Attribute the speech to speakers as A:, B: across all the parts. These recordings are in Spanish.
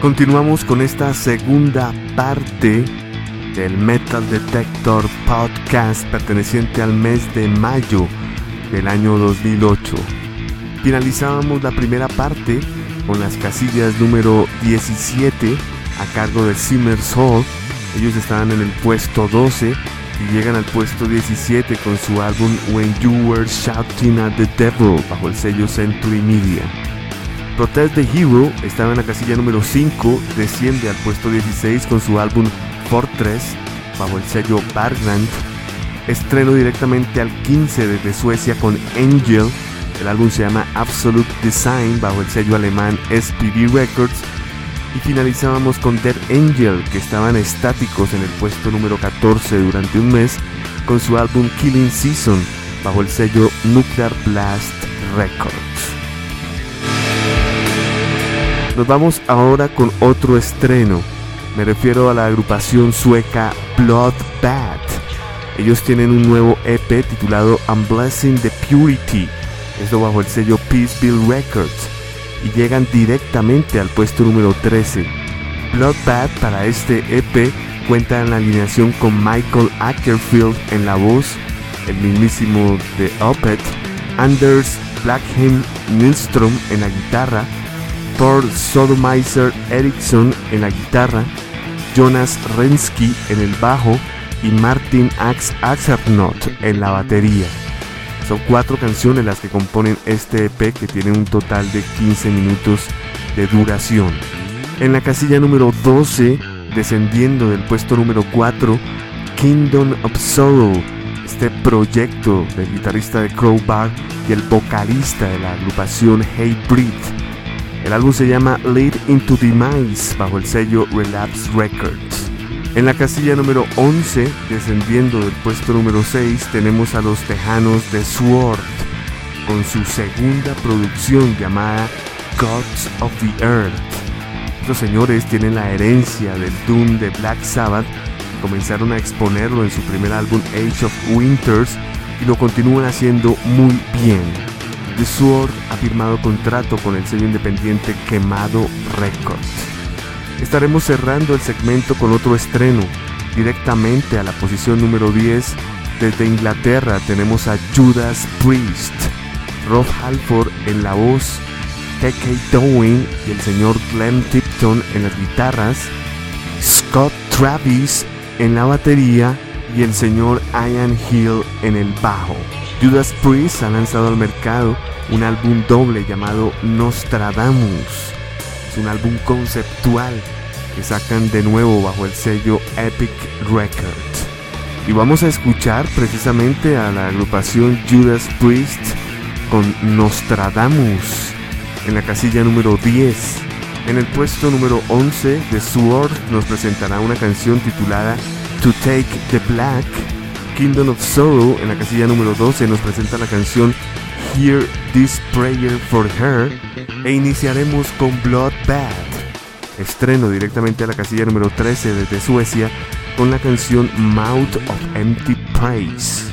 A: Continuamos con esta segunda parte del Metal Detector Podcast perteneciente al mes de mayo del año 2008. Finalizábamos la primera parte con las casillas número 17 a cargo de Simmers Hall. Ellos estaban en el puesto 12 y llegan al puesto 17 con su álbum When You Were Shouting at the Devil bajo el sello Century Media. Protest the Hero estaba en la casilla número 5, desciende al puesto 16 con su álbum Fortress bajo el sello Bargrand. Estreno directamente al 15 desde Suecia con Angel. El álbum se llama Absolute Design bajo el sello alemán SPD Records. Y finalizábamos con Dead Angel, que estaban estáticos en el puesto número 14 durante un mes con su álbum Killing Season bajo el sello Nuclear Blast Records. Nos vamos ahora con otro estreno. Me refiero a la agrupación sueca Bloodbath. Ellos tienen un nuevo EP titulado Unblessing the Purity, esto bajo el sello Peaceville Records, y llegan directamente al puesto número 13. Bloodbath para este EP cuenta en la alineación con Michael Ackerfield en la voz, el mismísimo de Opeth, Anders Blackheim Nilstrom en la guitarra, Thor Sodomizer Eriksson en la guitarra, Jonas Rensky en el bajo y Martin Ax Axernot en la batería. Son cuatro canciones las que componen este EP que tiene un total de 15 minutos de duración. En la casilla número 12, descendiendo del puesto número 4, Kingdom of Sorrow, este proyecto del guitarrista de Crowbar y el vocalista de la agrupación Hey Breed el álbum se llama Lead into Demise bajo el sello Relapse Records. En la casilla número 11, descendiendo del puesto número 6, tenemos a los tejanos de Sword con su segunda producción llamada Gods of the Earth. Estos señores tienen la herencia del Doom de Black Sabbath comenzaron a exponerlo en su primer álbum Age of Winters y lo continúan haciendo muy bien. The Sword ha firmado contrato con el sello independiente Quemado Records. Estaremos cerrando el segmento con otro estreno, directamente a la posición número 10. Desde Inglaterra tenemos a Judas Priest, Rob Halford en la voz, K.K. Downing y el señor Glenn Tipton en las guitarras, Scott Travis en la batería y el señor Ian Hill en el bajo. Judas Priest ha lanzado al mercado un álbum doble llamado Nostradamus. Es un álbum conceptual que sacan de nuevo bajo el sello Epic Records. Y vamos a escuchar precisamente a la agrupación Judas Priest con Nostradamus en la casilla número 10. En el puesto número 11 de Sword nos presentará una canción titulada To Take the Black Kingdom of Sorrow, en la casilla número 12, nos presenta la canción Hear This Prayer for Her e iniciaremos con Blood Bad, estreno directamente a la casilla número 13 desde Suecia con la canción Mouth of Empty Praise.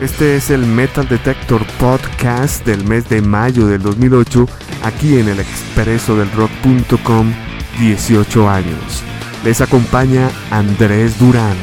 A: Este es el Metal Detector Podcast del mes de mayo del 2008 aquí en el expreso del rock.com 18 años. Les acompaña Andrés Durán.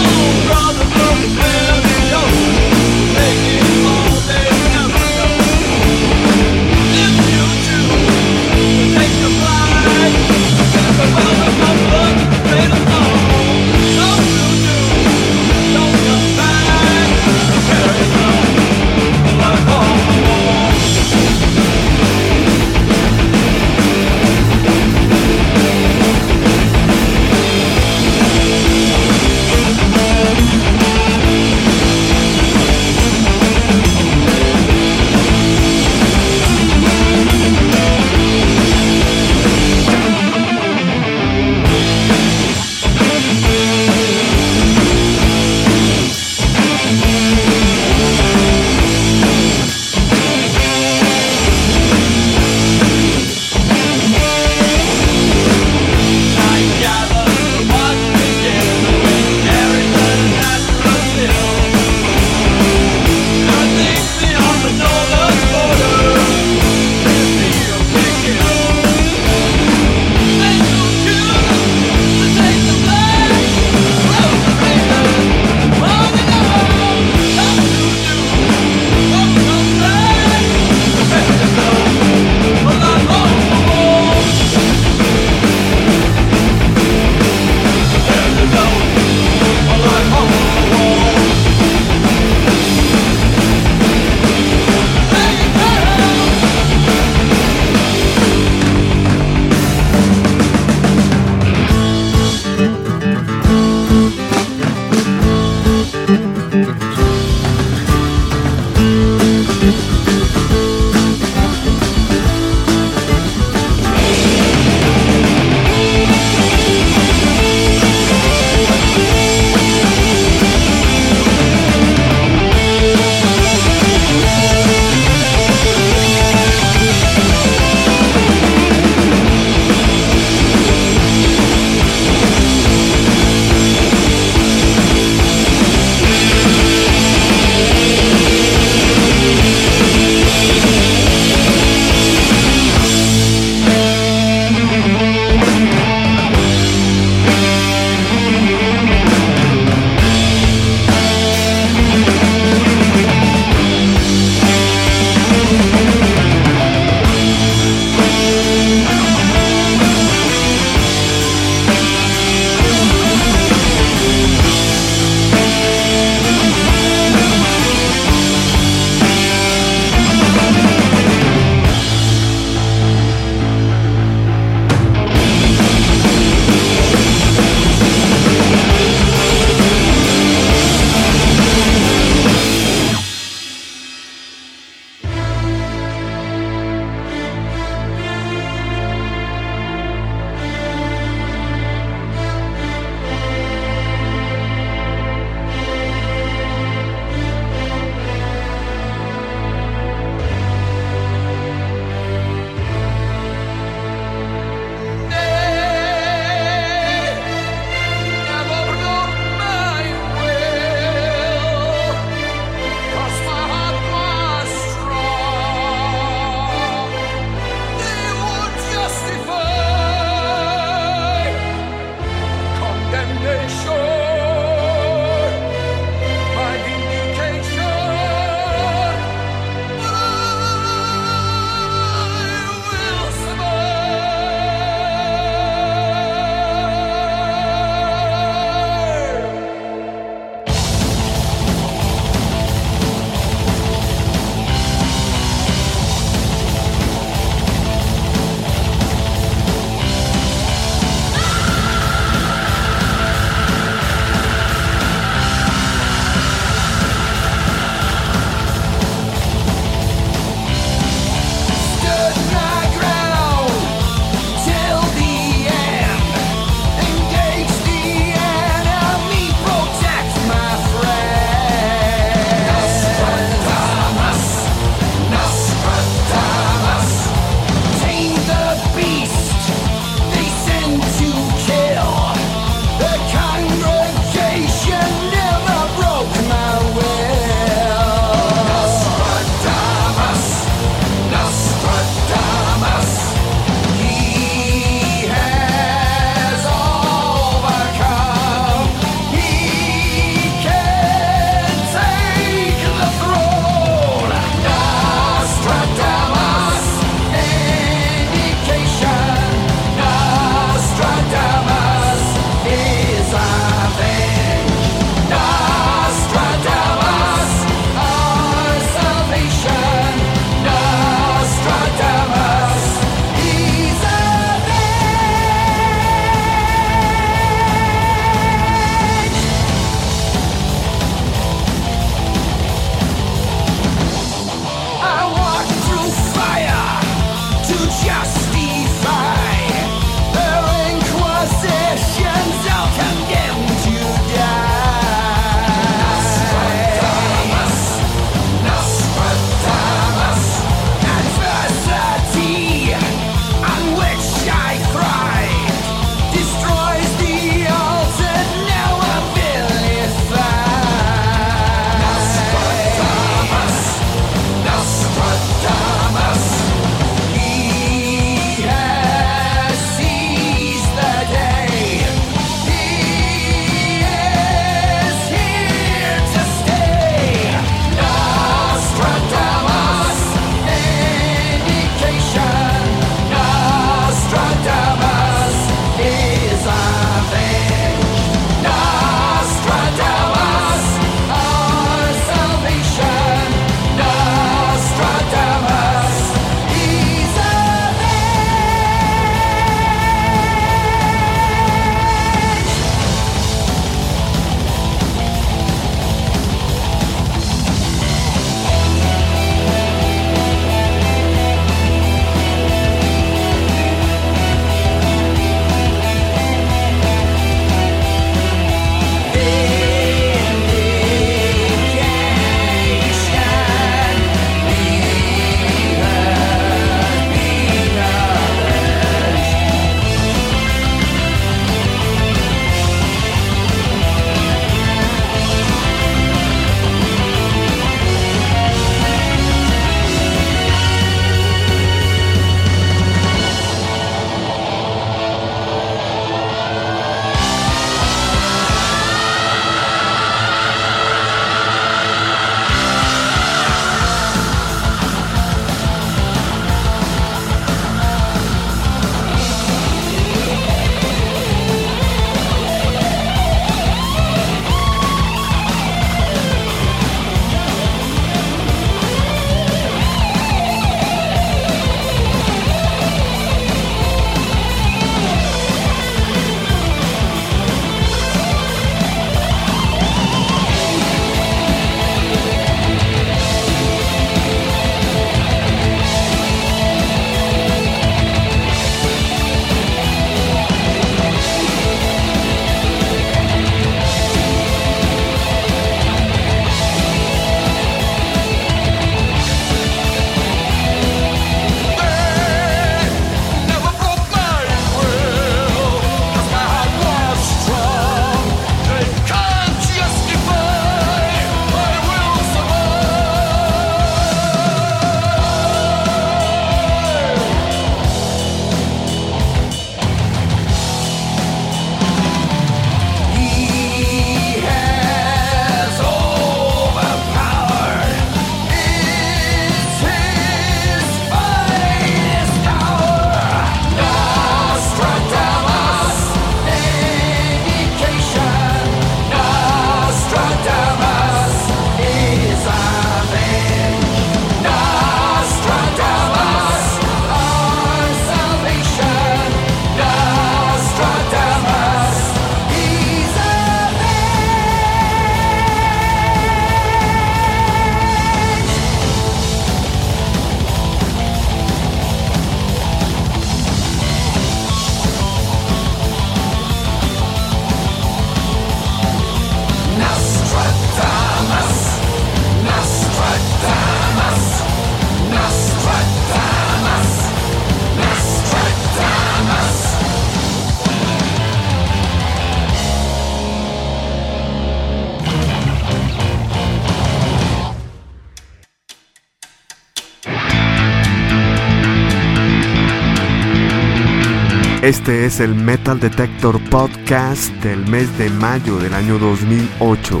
A: Este es el Metal Detector Podcast del mes de mayo del año 2008.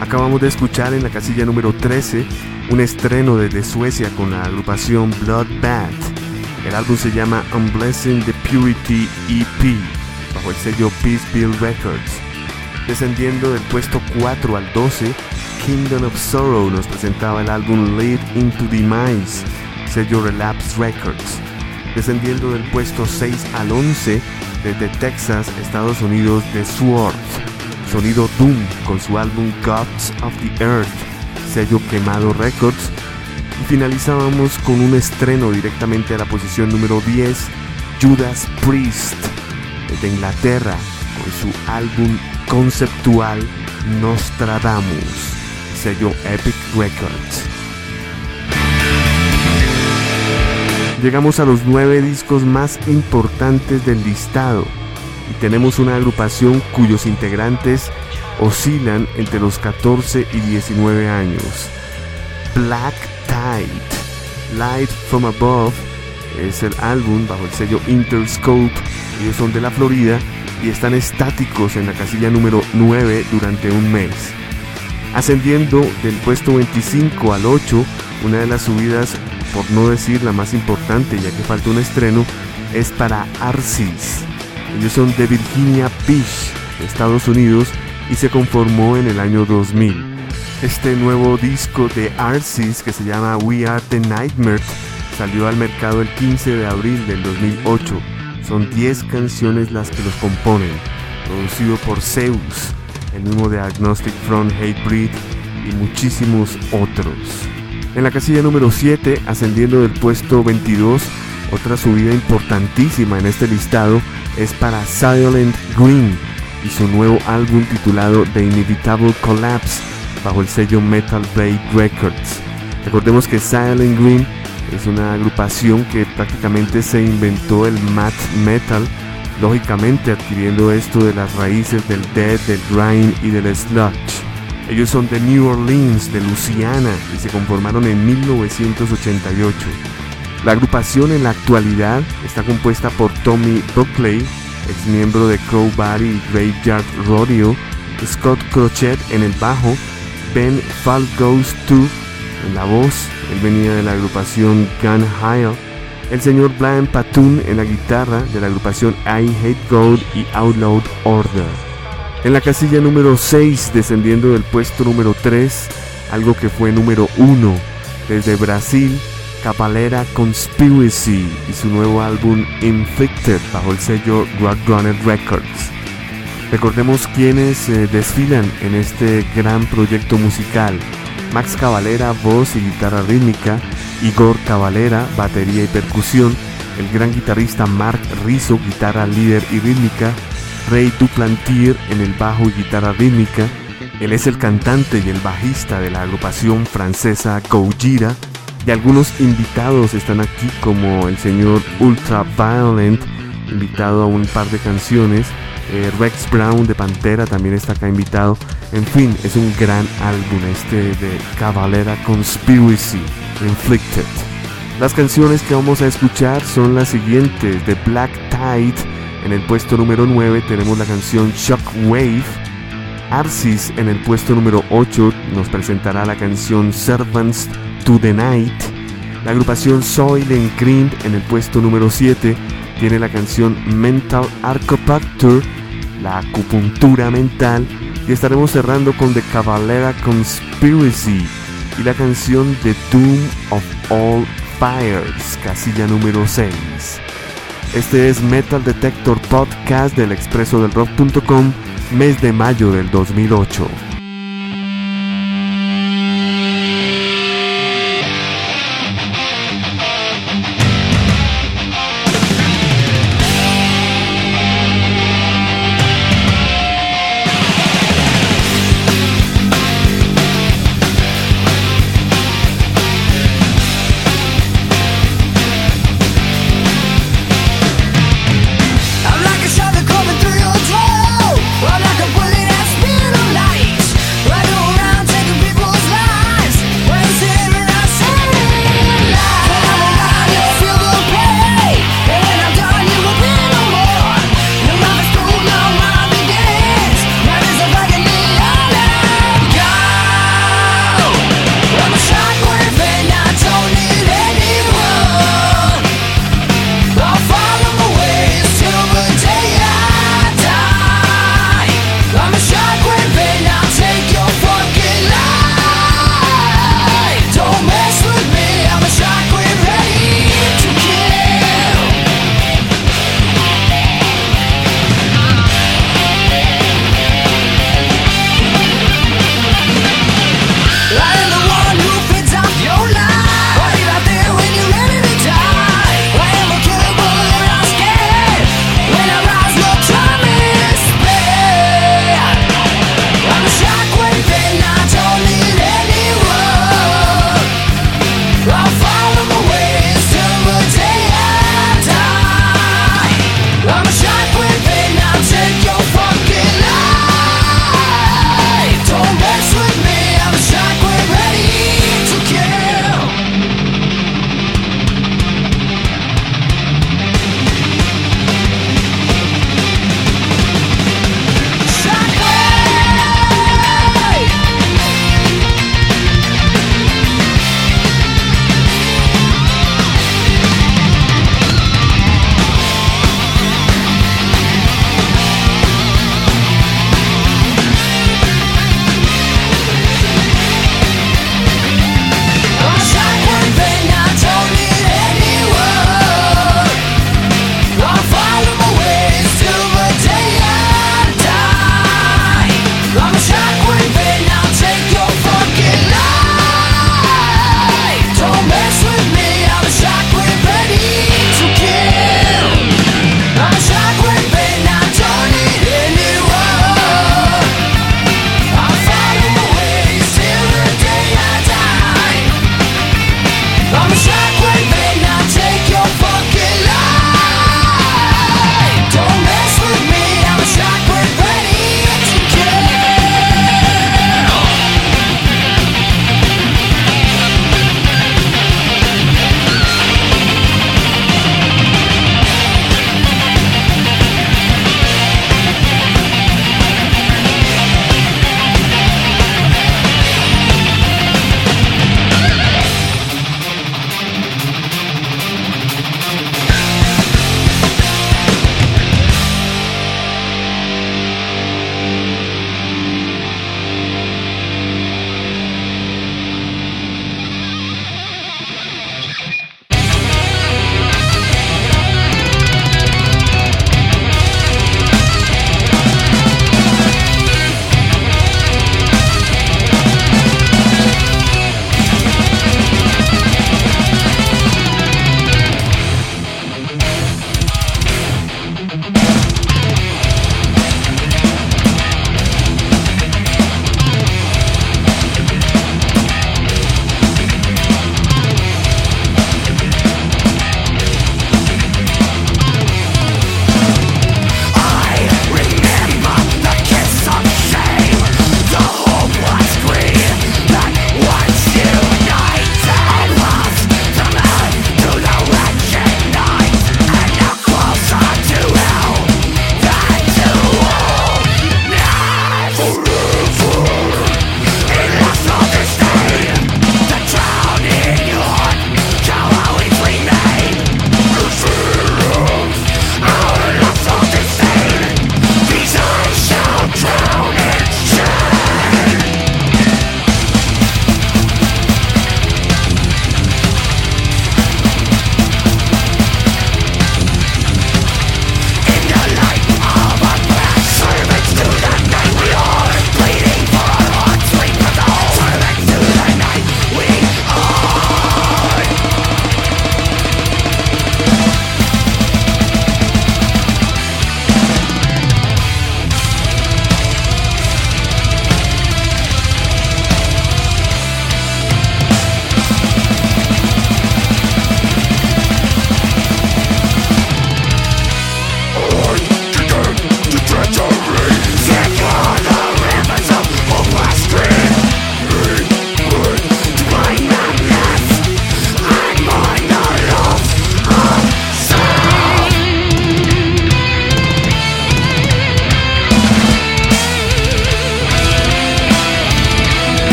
A: Acabamos de escuchar en la casilla número 13 un estreno desde Suecia con la agrupación Bloodbath. El álbum se llama Unblessing the Purity EP bajo el sello Peacebill Records. Descendiendo del puesto 4 al 12, Kingdom of Sorrow nos presentaba el álbum Lead into Demise, sello Relapse Records descendiendo del puesto 6 al 11 desde Texas, Estados Unidos, de Sword, sonido Doom con su álbum Gods of the Earth, sello Quemado Records, y finalizábamos con un estreno directamente a la posición número 10, Judas Priest, de Inglaterra, con su álbum conceptual Nostradamus, sello Epic Records. Llegamos a los nueve discos más importantes del listado y tenemos una agrupación cuyos integrantes oscilan entre los 14 y 19 años. Black Tide, Light from Above es el álbum bajo el sello Interscope. Ellos son de la Florida y están estáticos en la casilla número 9 durante un mes. Ascendiendo del puesto 25 al 8, una de las subidas por no decir la más importante ya que falta un estreno, es para Arsis. Ellos son de Virginia Beach, Estados Unidos, y se conformó en el año 2000. Este nuevo disco de Arsis, que se llama We Are the Nightmare, salió al mercado el 15 de abril del 2008. Son 10 canciones las que los componen, producido por Zeus, el mismo de Agnostic Front, Hatebreed y muchísimos otros. En la casilla número 7, ascendiendo del puesto 22, otra subida importantísima en este listado es para Silent Green y su nuevo álbum titulado The Inevitable Collapse bajo el sello Metal Blade Records. Recordemos que Silent Green es una agrupación que prácticamente se inventó el math metal, lógicamente adquiriendo esto de las raíces del death, del grind y del sludge. Ellos son de New Orleans, de Louisiana, y se conformaron en 1988. La agrupación en la actualidad está compuesta por Tommy Buckley, ex miembro de Crowbar y Graveyard Rodeo, Scott Crochet en el bajo, Ben Falgoes 2 en la voz, él venía de la agrupación Gun Hile, el señor Brian Patoon en la guitarra de la agrupación I Hate God y Outlawed Order. En la casilla número 6, descendiendo del puesto número 3, algo que fue número 1 desde Brasil, Cabalera Conspiracy y su nuevo álbum Inflicted bajo el sello Roadrunner Records. Recordemos quienes eh, desfilan en este gran proyecto musical. Max Cavalera, voz y guitarra rítmica, Igor Cavalera, batería y percusión, el gran guitarrista Mark Rizzo, guitarra líder y rítmica, Ray Duplantier en el bajo y guitarra rítmica. Él es el cantante y el bajista de la agrupación francesa Gojira. Y algunos invitados están aquí como el señor Ultra Violent, invitado a un par de canciones. Eh, Rex Brown de Pantera también está acá invitado. En fin, es un gran álbum este de Cavalera Conspiracy Inflicted. Las canciones que vamos a escuchar son las siguientes: de Black Tide en el puesto número 9 tenemos la canción Shockwave. Arsis en el puesto número 8 nos presentará la canción Servants to the Night. La agrupación Soil and Green en el puesto número 7 tiene la canción Mental Archopactor, la acupuntura mental. Y estaremos cerrando con The Cavalera Conspiracy y la canción The Doom of All Fires, casilla número 6. Este es Metal Detector Podcast del expreso del rock.com, mes de mayo del 2008.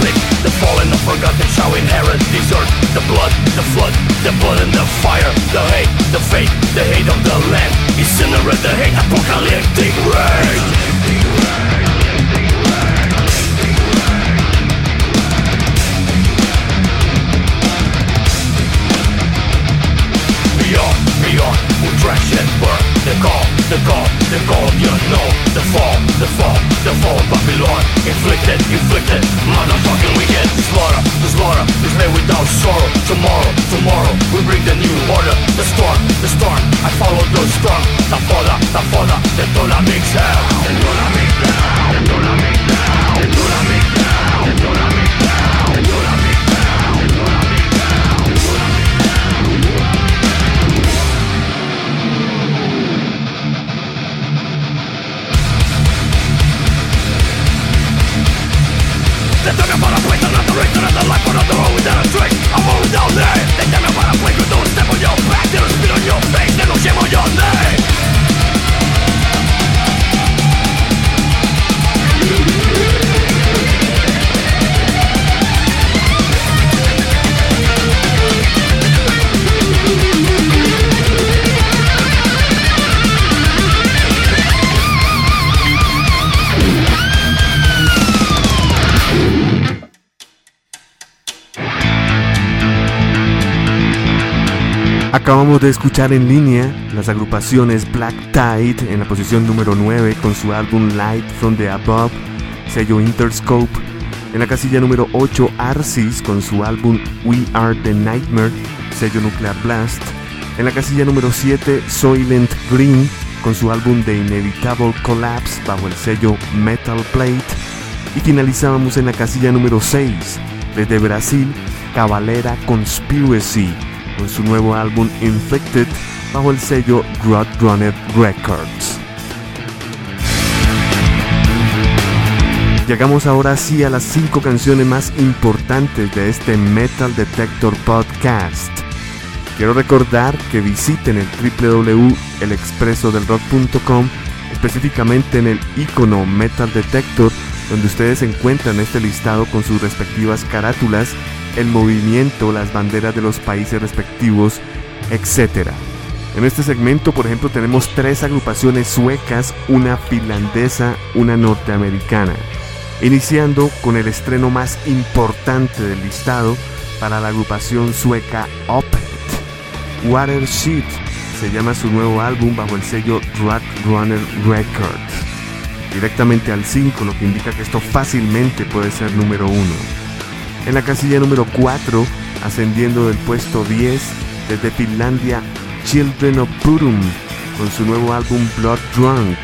B: sleep. The fallen, the forgotten shall inherit this earth The blood, the flood, the blood and the fire. The hate, the fate, the hate of the land. Incinerate the hate, apocalyptic rage. Beyond, beyond, we trash and burn the call is the call, the god you know. The fall, the fall, the fall Babylon. Inflicted, inflicted, motherfucking wicked. Slaughter, the slaughter is made without sorrow. Tomorrow, tomorrow, we bring the new order. The storm, the storm, I follow the storm. La foda, la foda, the dollar mix hell. The dollar mix hell, the dollar mix hell, the dollar mix They tell me about a place, another reason, and the life on the road without a trick. I'm all without name. They tell me about a place, you don't step on your back, they don't spit on your face, they don't shame on your name.
A: Acabamos de escuchar en línea las agrupaciones Black Tide en la posición número 9 con su álbum Light from the Above, sello Interscope. En la casilla número 8 Arsis con su álbum We Are the Nightmare, sello Nuclear Blast. En la casilla número 7 Soylent Green con su álbum The Inevitable Collapse bajo el sello Metal Plate. Y finalizábamos en la casilla número 6 desde Brasil, Cavalera Conspiracy con su nuevo álbum Inflicted bajo el sello Rod Runner Records. Llegamos ahora sí a las 5 canciones más importantes de este Metal Detector Podcast. Quiero recordar que visiten el www.elexpresodelrock.com, específicamente en el icono Metal Detector, donde ustedes encuentran este listado con sus respectivas carátulas el movimiento, las banderas de los países respectivos, etc. En este segmento, por ejemplo, tenemos tres agrupaciones suecas, una finlandesa, una norteamericana, iniciando con el estreno más importante del listado para la agrupación sueca Opet. Watershed se llama su nuevo álbum bajo el sello Drag Runner Records directamente al 5, lo que indica que esto fácilmente puede ser número 1. En la casilla número 4, ascendiendo del puesto 10, desde Finlandia, Children of Purum, con su nuevo álbum Blood Drunk,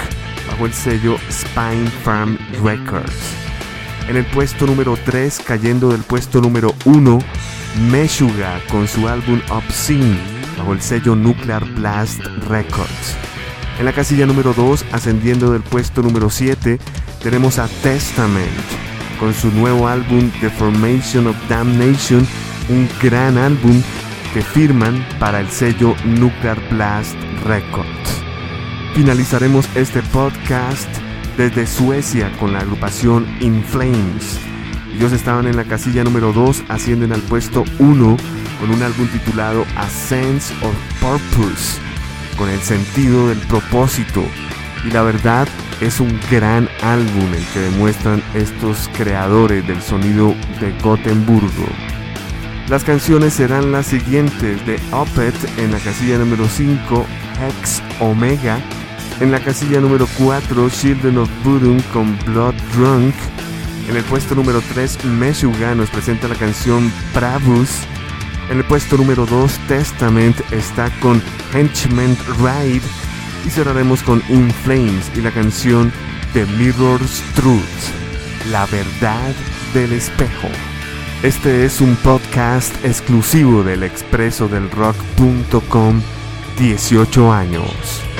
A: bajo el sello Spine Farm Records. En el puesto número 3, cayendo del puesto número 1, Meshuga con su álbum Obscene bajo el sello Nuclear Blast Records. En la casilla número 2, ascendiendo del puesto número 7, tenemos a Testament con su nuevo álbum The Formation of Damnation, un gran álbum que firman para el sello Nuclear Blast Records. Finalizaremos este podcast desde Suecia con la agrupación In Flames. Ellos estaban en la casilla número 2, ascienden al puesto 1 con un álbum titulado A Sense of Purpose, con el sentido del propósito. Y la verdad es un gran álbum el que demuestran estos creadores del sonido de Gotemburgo. Las canciones serán las siguientes de Opet en la casilla número 5, Hex Omega en la casilla número 4, Children of Bodom con Blood Drunk. En el puesto número 3, Meshuga nos presenta la canción Pravus. En el puesto número 2, Testament está con Henchman Ride. Y cerraremos con In Flames y la canción The Mirror's Truth, la verdad del espejo. Este es un podcast exclusivo del expreso del rock.com 18 años.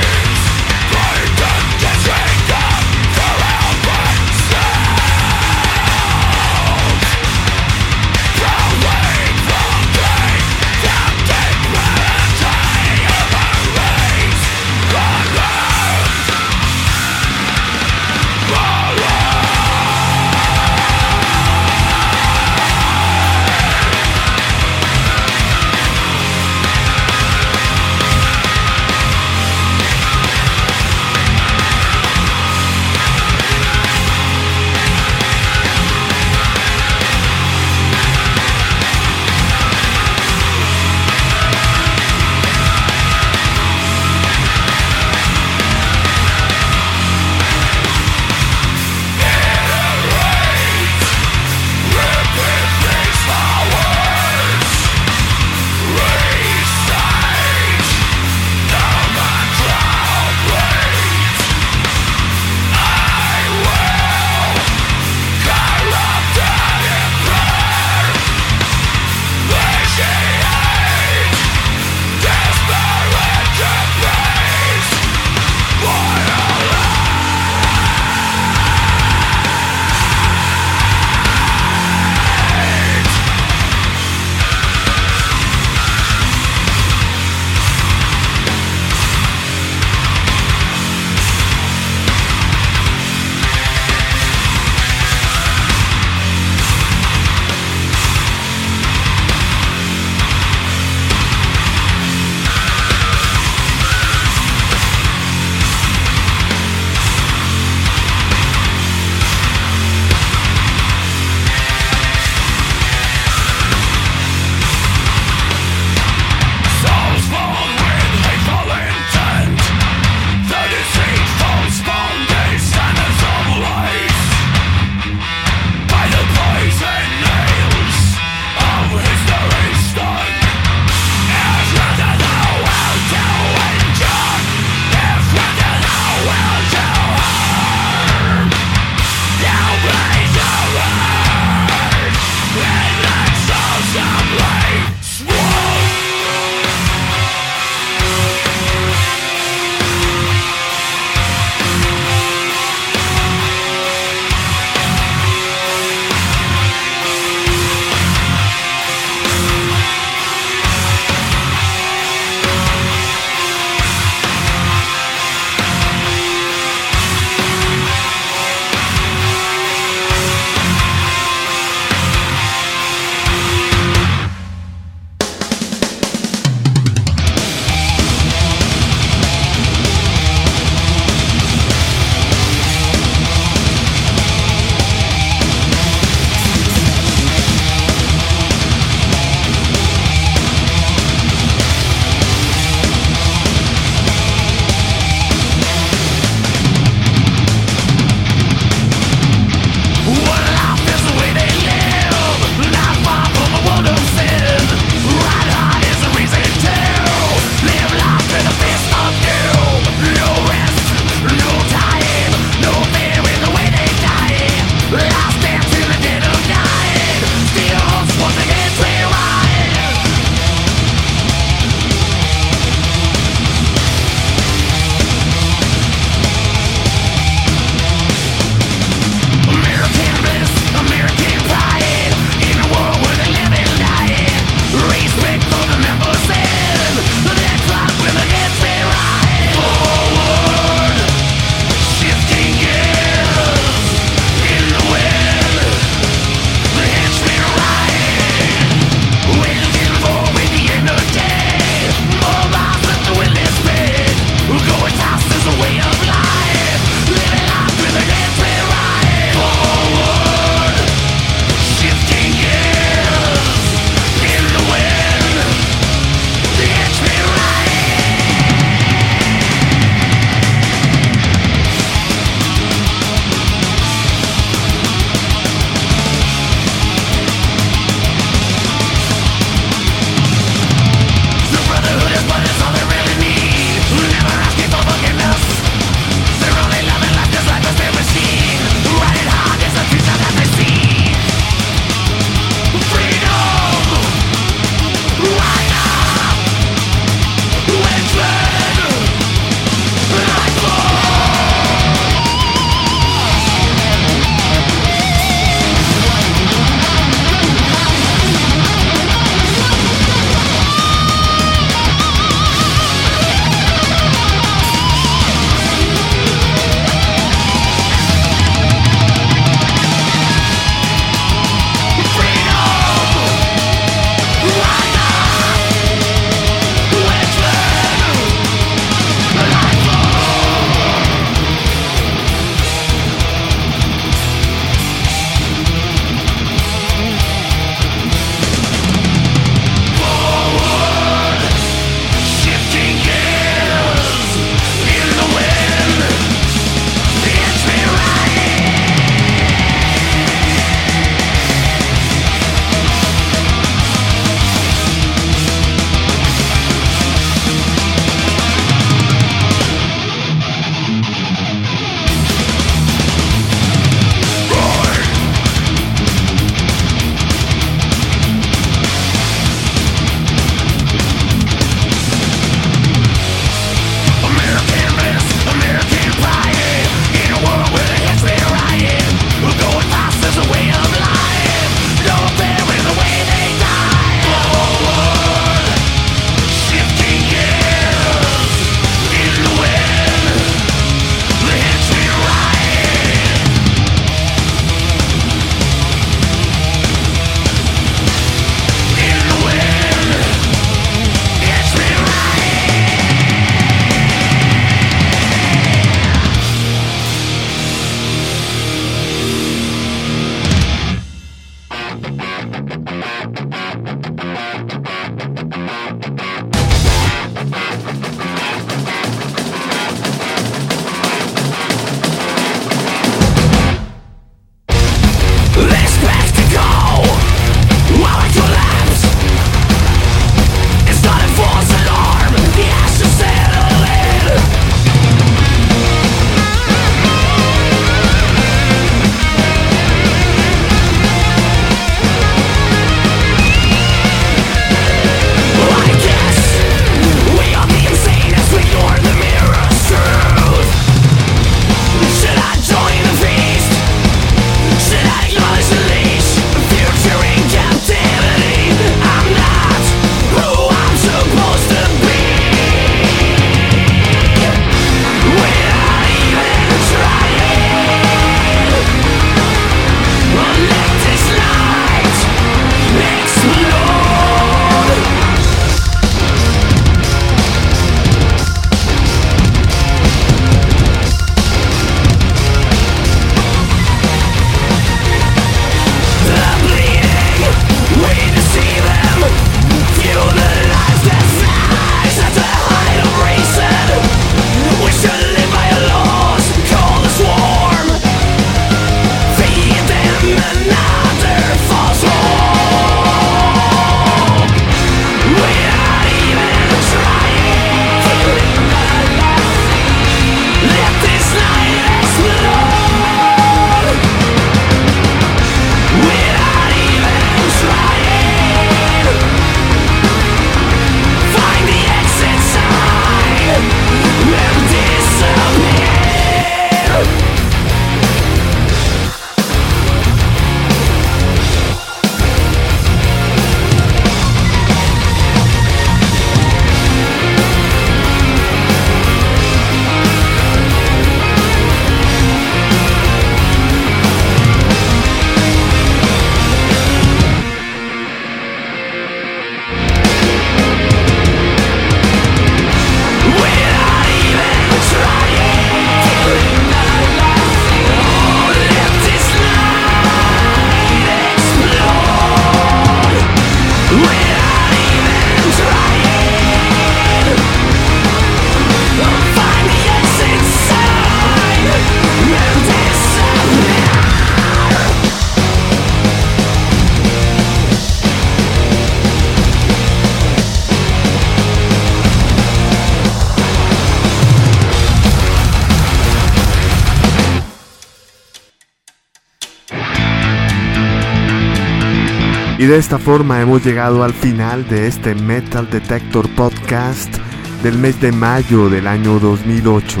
A: De esta forma hemos llegado al final de este Metal Detector Podcast del mes de mayo del año 2008.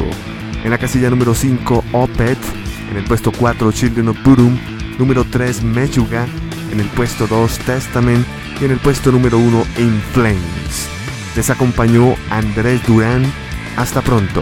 A: En la casilla número 5, Opet. En el puesto 4, Children of Burum. Número 3, Meyuga. En el puesto 2, Testament. Y en el puesto número 1, In Flames. Les acompañó Andrés Durán. Hasta pronto.